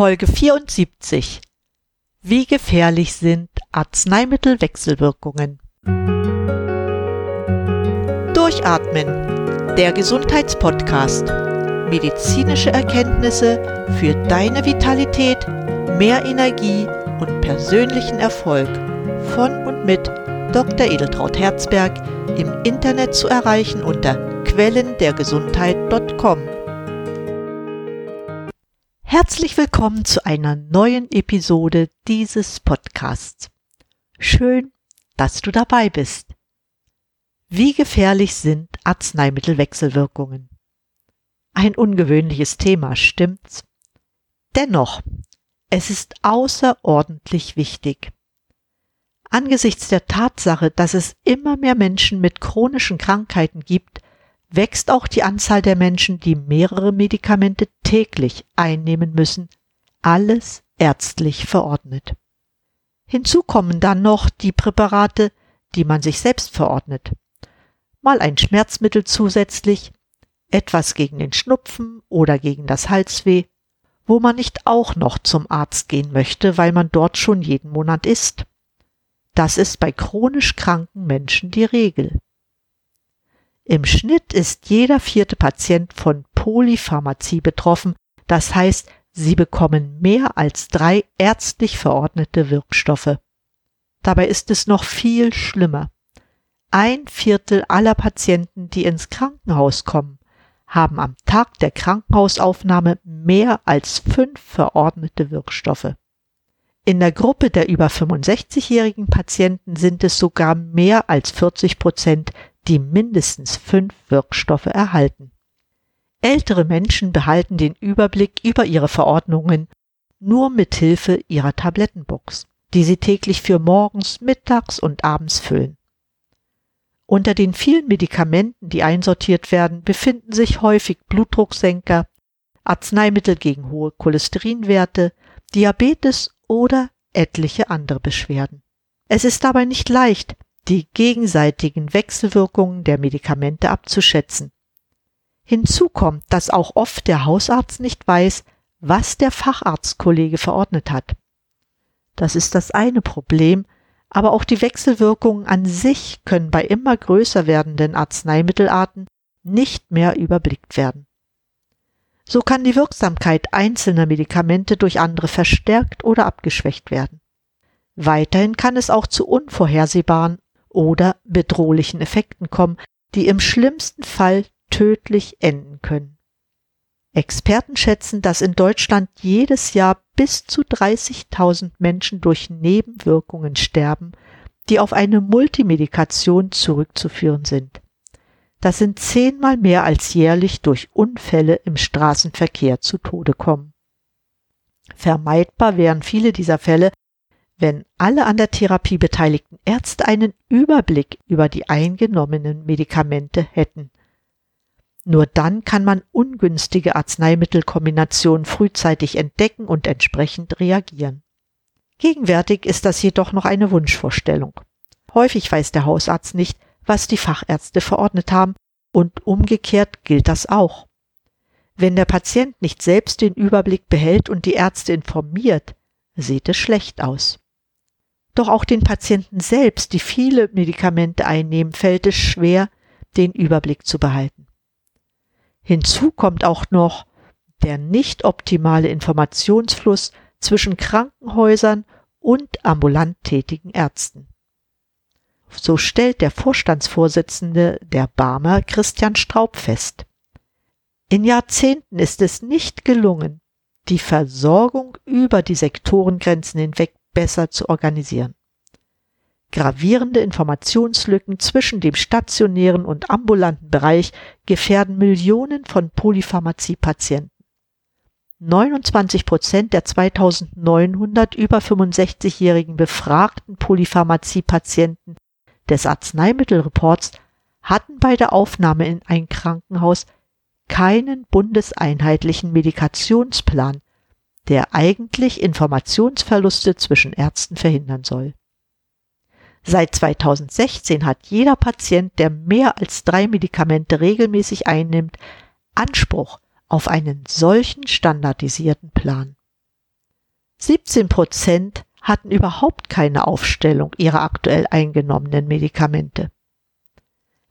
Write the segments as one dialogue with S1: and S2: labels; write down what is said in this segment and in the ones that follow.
S1: Folge 74. Wie gefährlich sind Arzneimittelwechselwirkungen? Durchatmen, der Gesundheitspodcast. Medizinische Erkenntnisse für deine Vitalität, mehr Energie und persönlichen Erfolg von und mit Dr. Edeltraut Herzberg im Internet zu erreichen unter quellendergesundheit.com. Herzlich willkommen zu einer neuen Episode dieses Podcasts. Schön, dass du dabei bist. Wie gefährlich sind Arzneimittelwechselwirkungen? Ein ungewöhnliches Thema, stimmt's? Dennoch, es ist außerordentlich wichtig. Angesichts der Tatsache, dass es immer mehr Menschen mit chronischen Krankheiten gibt, wächst auch die Anzahl der Menschen, die mehrere Medikamente täglich einnehmen müssen, alles ärztlich verordnet. Hinzu kommen dann noch die Präparate, die man sich selbst verordnet. Mal ein Schmerzmittel zusätzlich, etwas gegen den Schnupfen oder gegen das Halsweh, wo man nicht auch noch zum Arzt gehen möchte, weil man dort schon jeden Monat ist. Das ist bei chronisch kranken Menschen die Regel. Im Schnitt ist jeder vierte Patient von Polypharmazie betroffen, das heißt, sie bekommen mehr als drei ärztlich verordnete Wirkstoffe. Dabei ist es noch viel schlimmer. Ein Viertel aller Patienten, die ins Krankenhaus kommen, haben am Tag der Krankenhausaufnahme mehr als fünf verordnete Wirkstoffe. In der Gruppe der über 65-jährigen Patienten sind es sogar mehr als 40 Prozent, die mindestens fünf Wirkstoffe erhalten. Ältere Menschen behalten den Überblick über ihre Verordnungen nur mit Hilfe ihrer Tablettenbox, die sie täglich für morgens, mittags und abends füllen. Unter den vielen Medikamenten, die einsortiert werden, befinden sich häufig Blutdrucksenker, Arzneimittel gegen hohe Cholesterinwerte, Diabetes oder etliche andere Beschwerden. Es ist dabei nicht leicht, die gegenseitigen Wechselwirkungen der Medikamente abzuschätzen. Hinzu kommt, dass auch oft der Hausarzt nicht weiß, was der Facharztkollege verordnet hat. Das ist das eine Problem, aber auch die Wechselwirkungen an sich können bei immer größer werdenden Arzneimittelarten nicht mehr überblickt werden. So kann die Wirksamkeit einzelner Medikamente durch andere verstärkt oder abgeschwächt werden. Weiterhin kann es auch zu unvorhersehbaren oder bedrohlichen Effekten kommen, die im schlimmsten Fall tödlich enden können. Experten schätzen, dass in Deutschland jedes Jahr bis zu 30.000 Menschen durch Nebenwirkungen sterben, die auf eine Multimedikation zurückzuführen sind. Das sind zehnmal mehr als jährlich durch Unfälle im Straßenverkehr zu Tode kommen. Vermeidbar wären viele dieser Fälle, wenn alle an der Therapie beteiligten Ärzte einen Überblick über die eingenommenen Medikamente hätten. Nur dann kann man ungünstige Arzneimittelkombinationen frühzeitig entdecken und entsprechend reagieren. Gegenwärtig ist das jedoch noch eine Wunschvorstellung. Häufig weiß der Hausarzt nicht, was die Fachärzte verordnet haben, und umgekehrt gilt das auch. Wenn der Patient nicht selbst den Überblick behält und die Ärzte informiert, sieht es schlecht aus. Doch auch den Patienten selbst, die viele Medikamente einnehmen, fällt es schwer, den Überblick zu behalten. Hinzu kommt auch noch der nicht optimale Informationsfluss zwischen Krankenhäusern und ambulant tätigen Ärzten. So stellt der Vorstandsvorsitzende der Barmer Christian Straub fest. In Jahrzehnten ist es nicht gelungen, die Versorgung über die Sektorengrenzen hinweg besser zu organisieren. Gravierende Informationslücken zwischen dem stationären und ambulanten Bereich gefährden Millionen von Polypharmazie-Patienten. 29 Prozent der 2900 über 65-jährigen befragten Polypharmazie-Patienten des Arzneimittelreports hatten bei der Aufnahme in ein Krankenhaus keinen bundeseinheitlichen Medikationsplan der eigentlich Informationsverluste zwischen Ärzten verhindern soll. Seit 2016 hat jeder Patient, der mehr als drei Medikamente regelmäßig einnimmt, Anspruch auf einen solchen standardisierten Plan. 17 Prozent hatten überhaupt keine Aufstellung ihrer aktuell eingenommenen Medikamente.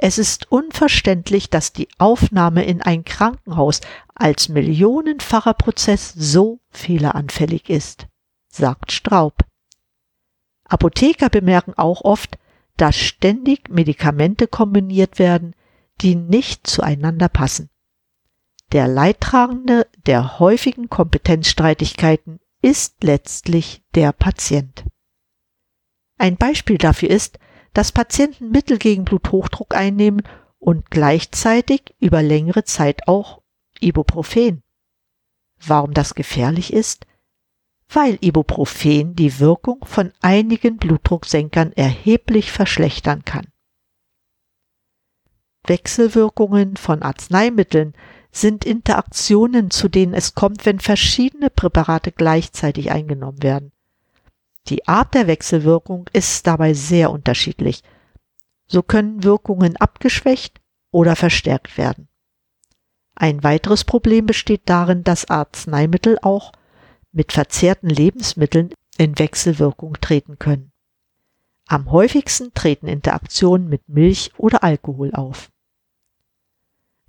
S1: Es ist unverständlich, dass die Aufnahme in ein Krankenhaus als millionenfacher Prozess so fehleranfällig ist, sagt Straub. Apotheker bemerken auch oft, dass ständig Medikamente kombiniert werden, die nicht zueinander passen. Der Leidtragende der häufigen Kompetenzstreitigkeiten ist letztlich der Patient. Ein Beispiel dafür ist, dass Patienten Mittel gegen Bluthochdruck einnehmen und gleichzeitig über längere Zeit auch Ibuprofen. Warum das gefährlich ist? Weil Ibuprofen die Wirkung von einigen Blutdrucksenkern erheblich verschlechtern kann. Wechselwirkungen von Arzneimitteln sind Interaktionen, zu denen es kommt, wenn verschiedene Präparate gleichzeitig eingenommen werden. Die Art der Wechselwirkung ist dabei sehr unterschiedlich. So können Wirkungen abgeschwächt oder verstärkt werden. Ein weiteres Problem besteht darin, dass Arzneimittel auch mit verzehrten Lebensmitteln in Wechselwirkung treten können. Am häufigsten treten Interaktionen mit Milch oder Alkohol auf.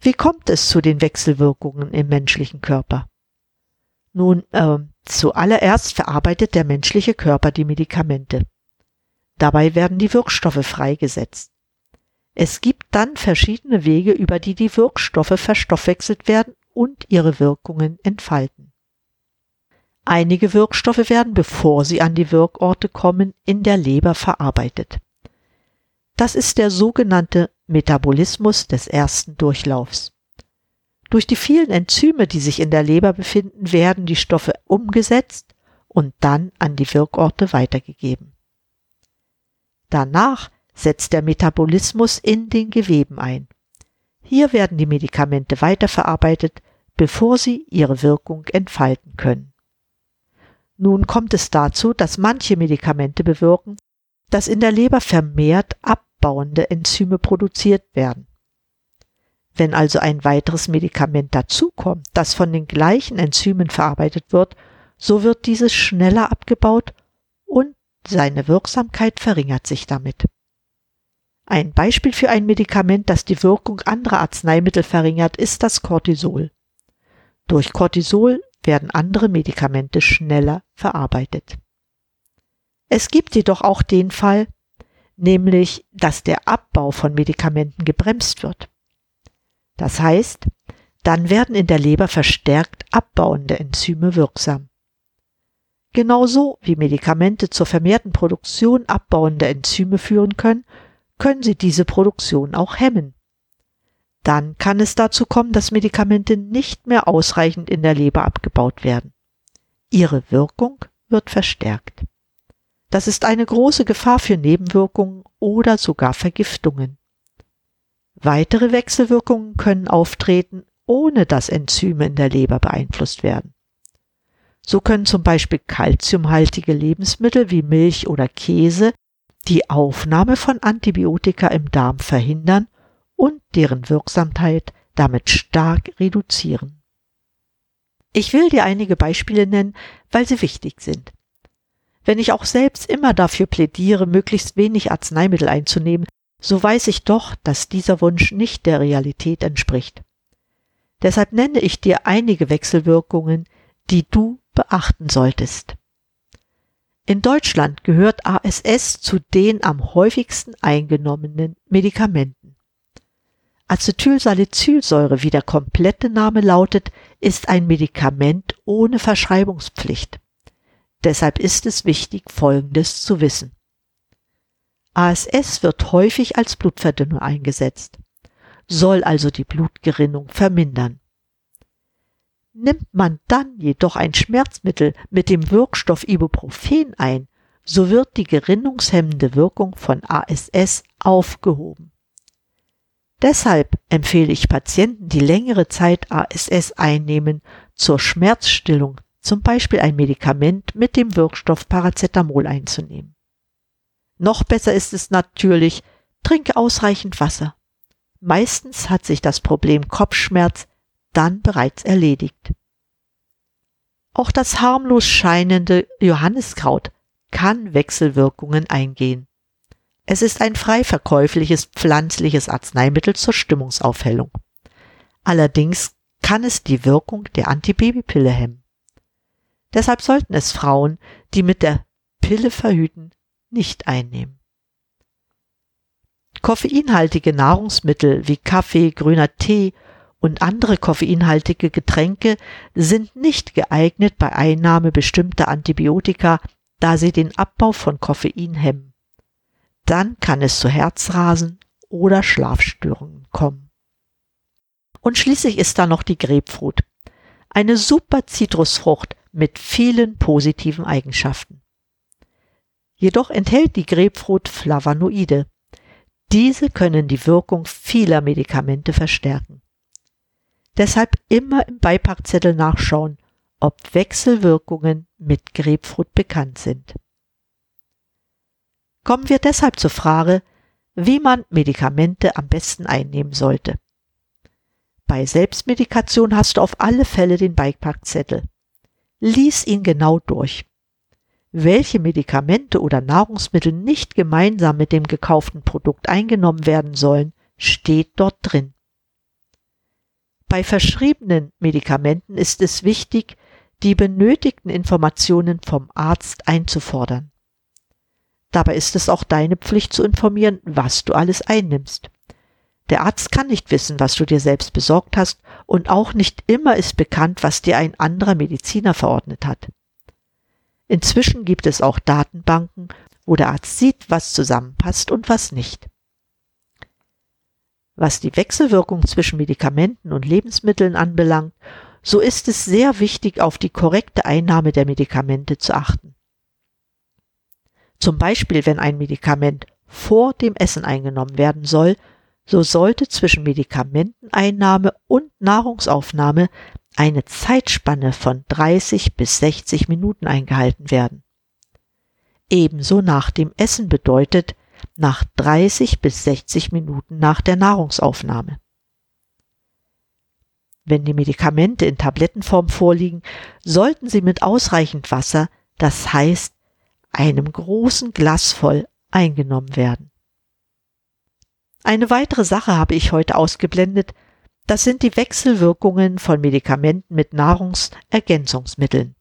S1: Wie kommt es zu den Wechselwirkungen im menschlichen Körper? Nun, äh, zuallererst verarbeitet der menschliche Körper die Medikamente. Dabei werden die Wirkstoffe freigesetzt. Es gibt dann verschiedene Wege, über die die Wirkstoffe verstoffwechselt werden und ihre Wirkungen entfalten. Einige Wirkstoffe werden, bevor sie an die Wirkorte kommen, in der Leber verarbeitet. Das ist der sogenannte Metabolismus des ersten Durchlaufs. Durch die vielen Enzyme, die sich in der Leber befinden, werden die Stoffe umgesetzt und dann an die Wirkorte weitergegeben. Danach setzt der Metabolismus in den Geweben ein. Hier werden die Medikamente weiterverarbeitet, bevor sie ihre Wirkung entfalten können. Nun kommt es dazu, dass manche Medikamente bewirken, dass in der Leber vermehrt abbauende Enzyme produziert werden. Wenn also ein weiteres Medikament dazukommt, das von den gleichen Enzymen verarbeitet wird, so wird dieses schneller abgebaut und seine Wirksamkeit verringert sich damit. Ein Beispiel für ein Medikament, das die Wirkung anderer Arzneimittel verringert, ist das Cortisol. Durch Cortisol werden andere Medikamente schneller verarbeitet. Es gibt jedoch auch den Fall, nämlich dass der Abbau von Medikamenten gebremst wird. Das heißt, dann werden in der Leber verstärkt abbauende Enzyme wirksam. Genauso wie Medikamente zur vermehrten Produktion abbauender Enzyme führen können, können sie diese Produktion auch hemmen. Dann kann es dazu kommen, dass Medikamente nicht mehr ausreichend in der Leber abgebaut werden. Ihre Wirkung wird verstärkt. Das ist eine große Gefahr für Nebenwirkungen oder sogar Vergiftungen. Weitere Wechselwirkungen können auftreten, ohne dass Enzyme in der Leber beeinflusst werden. So können zum Beispiel kalziumhaltige Lebensmittel wie Milch oder Käse die Aufnahme von Antibiotika im Darm verhindern und deren Wirksamkeit damit stark reduzieren. Ich will dir einige Beispiele nennen, weil sie wichtig sind. Wenn ich auch selbst immer dafür plädiere, möglichst wenig Arzneimittel einzunehmen, so weiß ich doch, dass dieser Wunsch nicht der Realität entspricht. Deshalb nenne ich dir einige Wechselwirkungen, die du beachten solltest. In Deutschland gehört ASS zu den am häufigsten eingenommenen Medikamenten. Acetylsalicylsäure, wie der komplette Name lautet, ist ein Medikament ohne Verschreibungspflicht. Deshalb ist es wichtig, Folgendes zu wissen. ASS wird häufig als Blutverdünner eingesetzt, soll also die Blutgerinnung vermindern. Nimmt man dann jedoch ein Schmerzmittel mit dem Wirkstoff Ibuprofen ein, so wird die gerinnungshemmende Wirkung von ASS aufgehoben. Deshalb empfehle ich Patienten, die längere Zeit ASS einnehmen, zur Schmerzstillung zum Beispiel ein Medikament mit dem Wirkstoff Paracetamol einzunehmen. Noch besser ist es natürlich, trinke ausreichend Wasser. Meistens hat sich das Problem Kopfschmerz dann bereits erledigt. Auch das harmlos scheinende Johanniskraut kann Wechselwirkungen eingehen. Es ist ein frei verkäufliches pflanzliches Arzneimittel zur Stimmungsaufhellung. Allerdings kann es die Wirkung der Antibabypille hemmen. Deshalb sollten es Frauen, die mit der Pille verhüten, nicht einnehmen. Koffeinhaltige Nahrungsmittel wie Kaffee, grüner Tee und andere koffeinhaltige Getränke sind nicht geeignet bei Einnahme bestimmter Antibiotika, da sie den Abbau von Koffein hemmen. Dann kann es zu Herzrasen oder Schlafstörungen kommen. Und schließlich ist da noch die Grapefruit. Eine super Zitrusfrucht mit vielen positiven Eigenschaften. Jedoch enthält die Grapefruit Flavonoide. Diese können die Wirkung vieler Medikamente verstärken. Deshalb immer im Beipackzettel nachschauen, ob Wechselwirkungen mit Grapefruit bekannt sind. Kommen wir deshalb zur Frage, wie man Medikamente am besten einnehmen sollte. Bei Selbstmedikation hast du auf alle Fälle den Beipackzettel. Lies ihn genau durch. Welche Medikamente oder Nahrungsmittel nicht gemeinsam mit dem gekauften Produkt eingenommen werden sollen, steht dort drin. Bei verschriebenen Medikamenten ist es wichtig, die benötigten Informationen vom Arzt einzufordern. Dabei ist es auch deine Pflicht zu informieren, was du alles einnimmst. Der Arzt kann nicht wissen, was du dir selbst besorgt hast, und auch nicht immer ist bekannt, was dir ein anderer Mediziner verordnet hat. Inzwischen gibt es auch Datenbanken, wo der Arzt sieht, was zusammenpasst und was nicht. Was die Wechselwirkung zwischen Medikamenten und Lebensmitteln anbelangt, so ist es sehr wichtig, auf die korrekte Einnahme der Medikamente zu achten. Zum Beispiel, wenn ein Medikament vor dem Essen eingenommen werden soll, so sollte zwischen Medikamenteneinnahme und Nahrungsaufnahme eine Zeitspanne von 30 bis 60 Minuten eingehalten werden. Ebenso nach dem Essen bedeutet, nach 30 bis 60 Minuten nach der Nahrungsaufnahme. Wenn die Medikamente in Tablettenform vorliegen, sollten sie mit ausreichend Wasser, das heißt einem großen Glas voll, eingenommen werden. Eine weitere Sache habe ich heute ausgeblendet, das sind die Wechselwirkungen von Medikamenten mit Nahrungsergänzungsmitteln.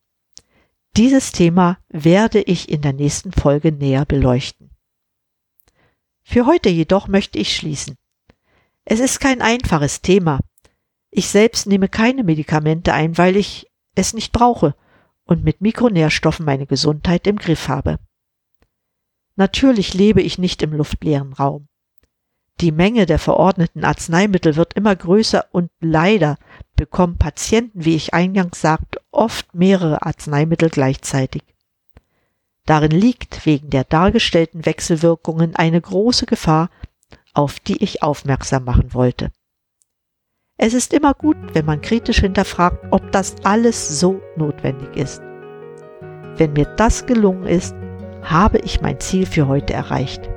S1: Dieses Thema werde ich in der nächsten Folge näher beleuchten. Für heute jedoch möchte ich schließen. Es ist kein einfaches Thema. Ich selbst nehme keine Medikamente ein, weil ich es nicht brauche und mit Mikronährstoffen meine Gesundheit im Griff habe. Natürlich lebe ich nicht im luftleeren Raum. Die Menge der verordneten Arzneimittel wird immer größer und leider bekommen Patienten, wie ich eingangs sagte, oft mehrere Arzneimittel gleichzeitig. Darin liegt wegen der dargestellten Wechselwirkungen eine große Gefahr, auf die ich aufmerksam machen wollte. Es ist immer gut, wenn man kritisch hinterfragt, ob das alles so notwendig ist. Wenn mir das gelungen ist, habe ich mein Ziel für heute erreicht.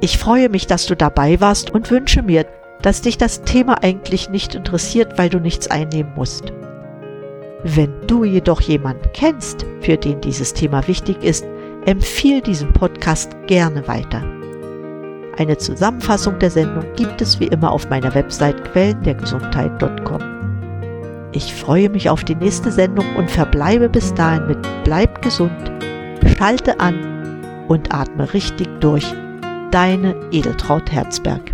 S1: Ich freue mich, dass du dabei warst und wünsche mir, dass dich das Thema eigentlich nicht interessiert, weil du nichts einnehmen musst. Wenn du jedoch jemanden kennst, für den dieses Thema wichtig ist, empfiehl diesen Podcast gerne weiter. Eine Zusammenfassung der Sendung gibt es wie immer auf meiner Website quellendergesundheit.com. Ich freue mich auf die nächste Sendung und verbleibe bis dahin mit Bleib gesund, schalte an und atme richtig durch. Deine Edeltraut Herzberg.